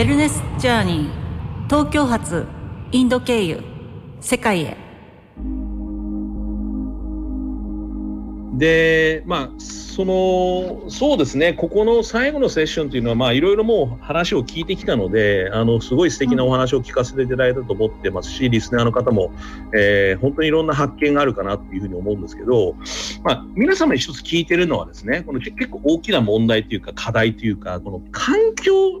ウェルネスジャーニー東京発インド経由世界へ。で、まあ、その、そうですね、ここの最後のセッションというのは、まあ、いろいろもう話を聞いてきたので、あの、すごい素敵なお話を聞かせていただいたと思ってますし、リスナーの方も、えー、本当にいろんな発見があるかなっていうふうに思うんですけど、まあ、皆様に一つ聞いてるのはですね、この結構大きな問題というか、課題というか、この環境、まあ、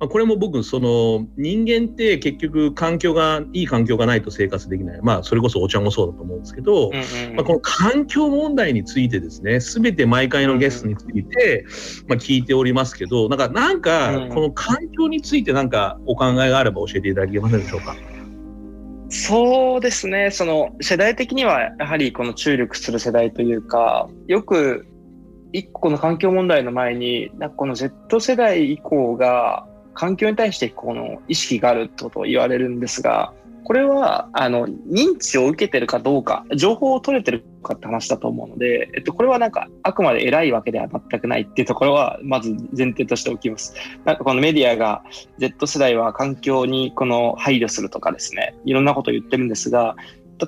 これも僕、その人間って結局環境が、いい環境がないと生活できない。まあ、それこそお茶もそうだと思うんですけど、うんうん、まあ、この環境問題についてですね、すべて毎回のゲストについて、まあ、聞いておりますけど、なんか、なんか、この環境についてなんかお考えがあれば教えていただけませんでしょうか？そうですね。その世代的にはやはりこの注力する世代というか、よく一個の環境問題の前に、なんかこの Z 世代以降が環境に対してこの意識があるってことを言われるんですが、これは、あの、認知を受けてるかどうか、情報を取れてるかって話だと思うので、えっと、これはなんか、あくまで偉いわけでは全くないっていうところは、まず前提としておきます。なんかこのメディアが、Z 世代は環境にこの配慮するとかですね、いろんなことを言ってるんですが、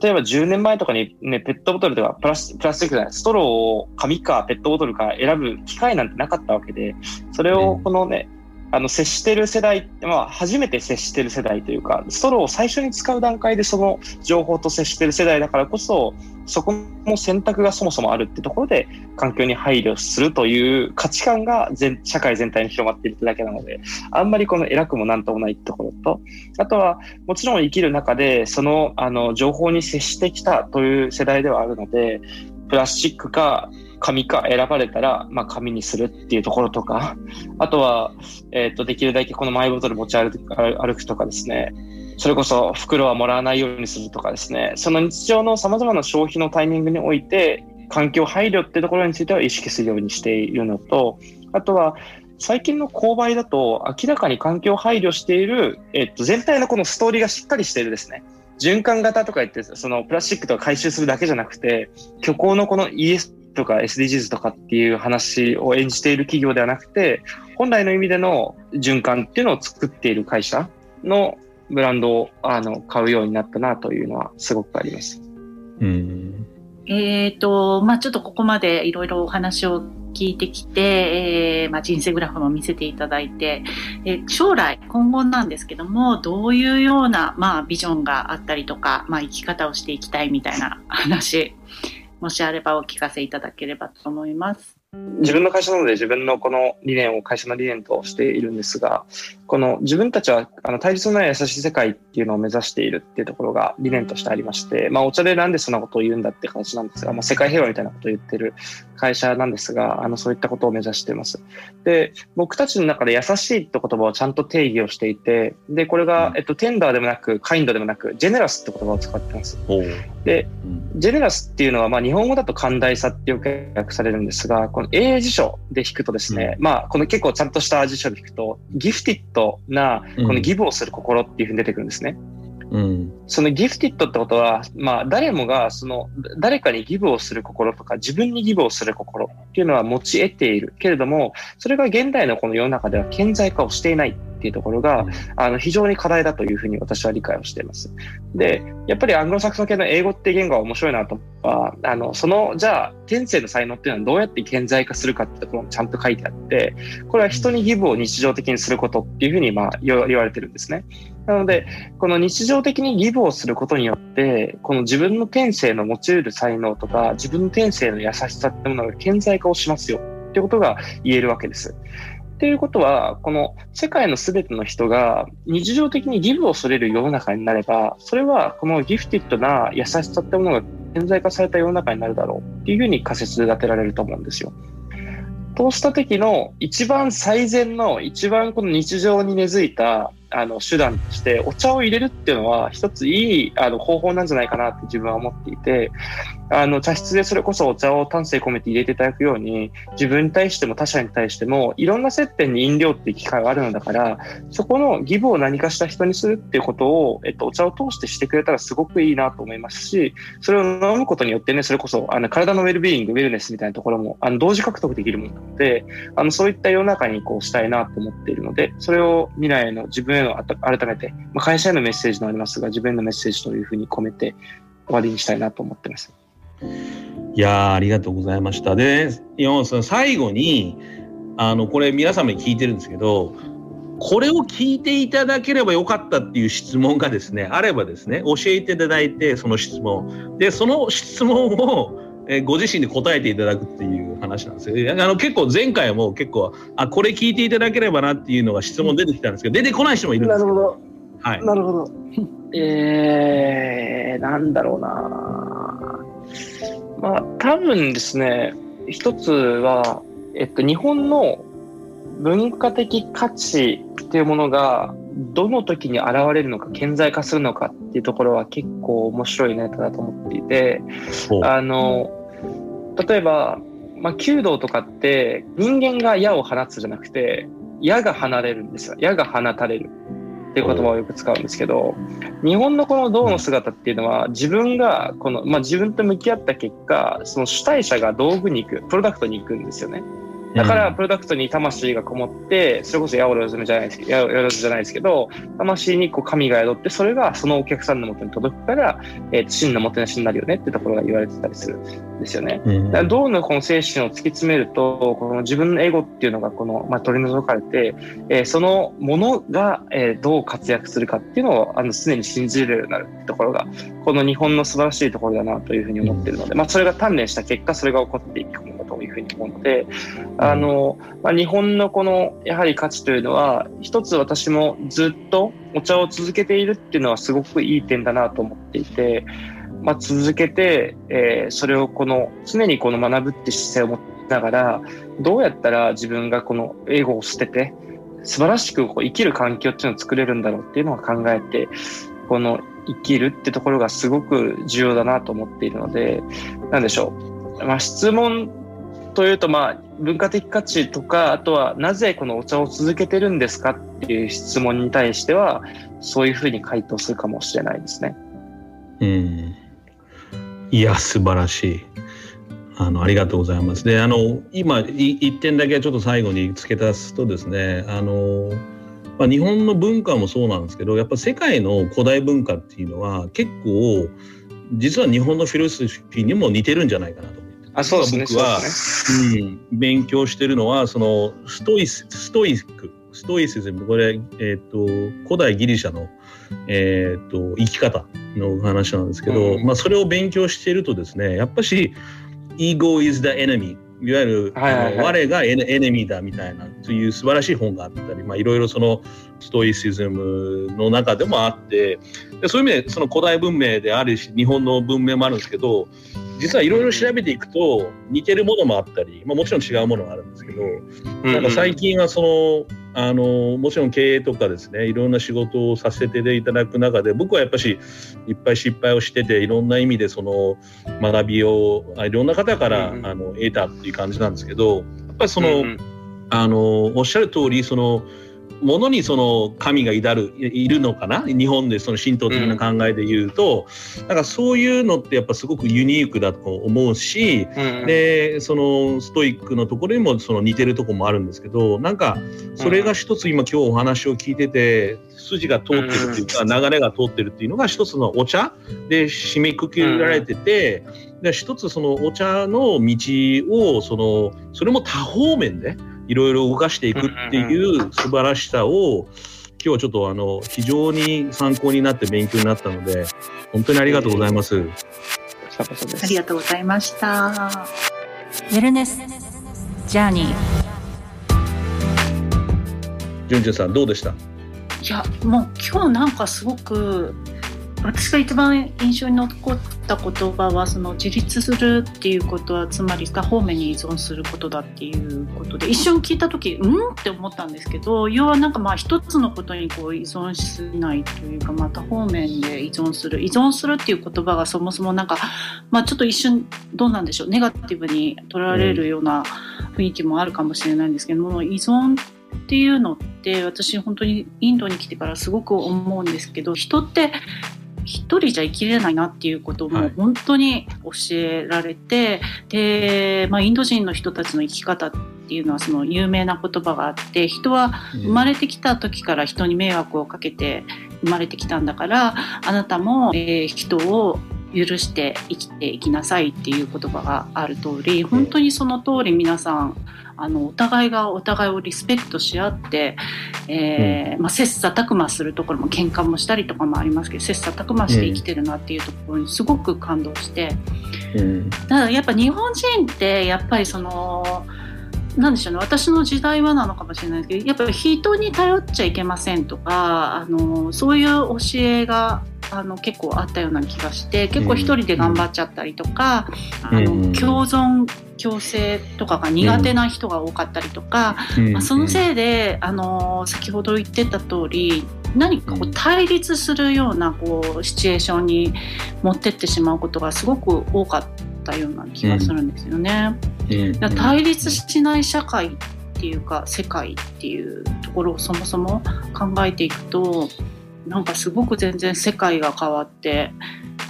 例えば10年前とかにね、ペットボトルとかプラスプラスチックじゃない、ストローを紙かペットボトルか選ぶ機会なんてなかったわけで、それをこのね、うんあの、接してる世代、まあ、初めて接してる世代というか、ストローを最初に使う段階でその情報と接してる世代だからこそ、そこの選択がそもそもあるってところで、環境に配慮するという価値観が全社会全体に広まっているだけなので、あんまりこの偉くもなんともないところと、あとは、もちろん生きる中で、その、あの、情報に接してきたという世代ではあるので、プラスチックか紙か選ばれたら、まあ、紙にするっていうところとか、あとは、えっ、ー、と、できるだけこのマイボトル持ち歩くとかですね、それこそ袋はもらわないようにするとかですね、その日常の様々な消費のタイミングにおいて、環境配慮ってところについては意識するようにしているのと、あとは、最近の購買だと明らかに環境配慮している、えっと、全体のこのストーリーがしっかりしているですね。循環型とか言って、そのプラスチックとか回収するだけじゃなくて、虚構のこの ES とか SDGs とかっていう話を演じている企業ではなくて、本来の意味での循環っていうのを作っている会社のブランドをあの買うようになったなというのはすごくあります。うんえっ、ー、と、まあちょっとここまでいろいろお話を聞いてきて、えーまあ、人生グラフも見せていただいて、えー、将来、今後なんですけども、どういうような、まあ、ビジョンがあったりとか、まあ、生き方をしていきたいみたいな話、もしあればお聞かせいただければと思います。自分の会社なので自分のこの理念を会社の理念としているんですが、この自分たちはあの対立のない優しい世界っていうのを目指しているっていうところが理念としてありまして、まあお茶でなんでそんなことを言うんだって話なんですが、まあ世界平和みたいなことを言ってる会社なんですが、あのそういったことを目指しています。で、僕たちの中で優しいって言葉をちゃんと定義をしていて、で、これが、えっと、テンダーでもなく、カインドでもなく、ジェネラスって言葉を使ってます。で、ジェネラスっていうのは、まあ日本語だと寛大さってよく訳されるんですが、この英辞書で引くとですね、うん、まあ、この結構ちゃんとした辞書で引くと、ギフティッドな、このギブをする心っていうふうに出てくるんですね。うん、そのギフティッドってことは、まあ、誰もが、その、誰かにギブをする心とか、自分にギブをする心っていうのは持ち得ている。けれども、それが現代のこの世の中では顕在化をしていないっていうところが、あの、非常に課題だというふうに私は理解をしています。で、やっぱりアングロサクソン系の英語って言語は面白いなとは、あの、その、じゃあ、天性の才能っていうのはどうやって顕在化するかってところもちゃんと書いてあって、これは人にギブを日常的にすることっていうふうに、まあ、言われてるんですね。なので、この日常的にギブをすることによって、この自分の天性の持ち得る才能とか、自分の天性の優しさってものが顕在化をしますよってことが言えるわけです。っていうことは、この世界の全ての人が日常的にギブを恐れる世の中になれば、それはこのギフティッドな優しさってものが顕在化された世の中になるだろうっていうふうに仮説で立てられると思うんですよ。そうした時の一番最善の一番この日常に根付いたあの手段としてお茶を入れるっていうのは一ついいあの方法なんじゃないかなって自分は思っていてあの、茶室でそれこそお茶を丹精込めて入れていただくように、自分に対しても他者に対しても、いろんな接点に飲料っていう機会があるのだから、そこのギブを何かした人にするっていうことを、えっと、お茶を通してしてくれたらすごくいいなと思いますし、それを飲むことによってね、それこそ、あの、体のウェルビーイング、ウェルネスみたいなところも、あの、同時獲得できるものなので、あの、そういった世の中にこうしたいなと思っているので、それを未来の自分への改めて、まあ、会社へのメッセージもありますが、自分へのメッセージというふうに込めて終わりにしたいなと思ってます。いやありがとうございました。で、山本さん、最後に、あの、これ皆様に聞いてるんですけど、これを聞いていただければよかったっていう質問がですね、あればですね、教えていただいて、その質問。で、その質問を、ご自身で答えていただくっていう話なんですよ。あの結構前回も結構あこれ聞いていただければなっていうのが質問出てきたんですけど出てこない人もいるんですけど。なるほど。はい。なるほど。えー、なんだろうな。まあ、多分ですね、一つは、えっと、日本の文化的価値っていうものが、どの時に現れるのか、顕在化するのかっていうところは結構面白いネタだと思っていて、あの、例えば、まあ、弓道とかって人間が矢を放つじゃなくて、矢が放れるんですよ。矢が放たれる。っていう言葉をよく使うんですけど、日本のこの銅の姿っていうのは、自分が、この、まあ、自分と向き合った結果、その主体者が道具に行く、プロダクトに行くんですよね。だから、プロダクトに魂がこもって、それこそ八百万じゃないですけど、八百万じゃないですけど、魂にこう神が宿って、それがそのお客さんのもとに届くから、えー、真のもてなしになるよねってところが言われてたりするんですよね。うん、だから銅のこの精神を突き詰めると、この自分のエゴっていうのがこの、まあ、取り除かれて、えー、そのものが、えー、どう活躍するかっていうのをあの常に信じれるようになるってところが、この日本の素晴らしいところだなというふうに思ってるので、まあ、それが鍛錬した結果、それが起こっていくというふうに思うので、あの、まあ、日本のこの、やはり価値というのは、一つ私もずっとお茶を続けているっていうのはすごくいい点だなと思っていて、まあ、続けて、えー、それをこの、常にこの学ぶって姿勢を持ちながら、どうやったら自分がこの英語を捨てて、素晴らしくこう生きる環境っていうのを作れるんだろうっていうのを考えて、この生きるってところがすごく重要だなと思っているので、なんでしょう。まあ、質問というと、まあ、文化的価値とか、あとはなぜこのお茶を続けてるんですかっていう質問に対しては、そういうふうに回答するかもしれないですね。うん。いや、素晴らしい。あの、ありがとうございます。で、あの、今、一点だけちょっと最後に付け足すとですね、あの、まあ、日本の文化もそうなんですけど、やっぱ世界の古代文化っていうのは結構、実は日本のフィロソフィーにも似てるんじゃないかなとあそうですね僕は、ね、うん、勉強してるのはそのストイスストイックストイシズムこれ、えーと、古代ギリシャの、えーと、生き方の話なんですけど、うん、まあ、それを勉強しているとですねやっぱし「Ego is the enemy」いわゆる、はいはいはい、我がエネエネミーだみたいなという素晴らしい本があったり、まあ、いろいろそのストイシズムの中でもあってでそういう意味でその古代文明であるし日本の文明もあるんですけど実はいろいろ調べていくと似てるものもあったり、まあ、もちろん違うものがあるんですけど、なんか最近はそのあのもちろん経営とかですねいろんな仕事をさせていただく中で僕はやっぱしいっぱい失敗をしてていろんな意味でその学びをいろんな方から、あの得たっていう感じなんですけどやっぱりその、あのおっしゃる通りそのものにその神がいだるいるのかな？日本でその神道的な考えで言うと、うん、なんかそういうのってやっぱすごくユニークだと思うし、うん、でそのストイックのところにもその似てるとこもあるんですけどなんかそれが一つ今今日お話を聞いてて筋が通ってるっていうか、流れが通ってるっていうのが一つのお茶？で締めくくられてて、で一つそのお茶の道をそのそれも多方面で。いろいろ動かしていくっていう素晴らしさを、今日はちょっとあの非常に参考になって勉強になったので本当にありがとうございます。ありがとうございました。ウェルネスジャーニー。じゅんじゅんさんどうでした？いやもう今日なんかすごく私が一番印象に残った言葉はその自立するっていうことはつまり多方面に依存することだっていうことで一瞬聞いた時うんって思ったんですけど要はなんかまあ一つのことにこう依存しないというかまあ多方面で依存する依存するっていう言葉がそもそもなんかまあちょっと一瞬どうなんでしょう。ネガティブに取られるような雰囲気もあるかもしれないんですけども依存っていうのって私本当にインドに来てからすごく思うんですけど人って一人じゃ生きれないなっていうことも本当に教えられて、はい、で、まあ、インド人の人たちの生き方っていうのはその有名な言葉があって人は生まれてきた時から人に迷惑をかけて生まれてきたんだからあなたも、えー、人を許して生きていきなさいっていう言葉がある通り本当にその通り皆さんあのお互いがお互いをリスペクトし合って、えー、うん、まあ、切磋琢磨するところも喧嘩もしたりとかもありますけど切磋琢磨して生きてるなっていうところにすごく感動して、うん、ただやっぱ日本人ってやっぱりその。なんでしょうね私の時代はなのかもしれないですけどやっぱり人に頼っちゃいけませんとかあのそういう教えがあの結構あったような気がして結構一人で頑張っちゃったりとか、うん、あの共存共生とかが苦手な人が多かったりとか、うん、まあ、そのせいであの先ほど言ってた通り何かこう対立するようなこうシチュエーションに持ってってしまうことがすごく多かったような気がするんですよね。対立しない社会っていうか世界っていうところをそもそも考えていくとなんかすごく全然世界が変わって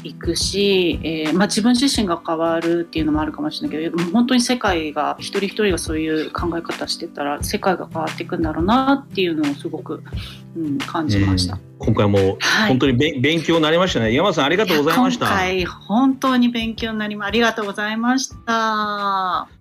いくし、えー、まあ、自分自身が変わるっていうのもあるかもしれないけど本当に世界が一人一人がそういう考え方してたら世界が変わっていくんだろうなっていうのをすごく、うん、感じました。今回も本当に、はい、勉強になりましたね。山さんありがとうございました。今回本当に勉強になりまありがとうございました。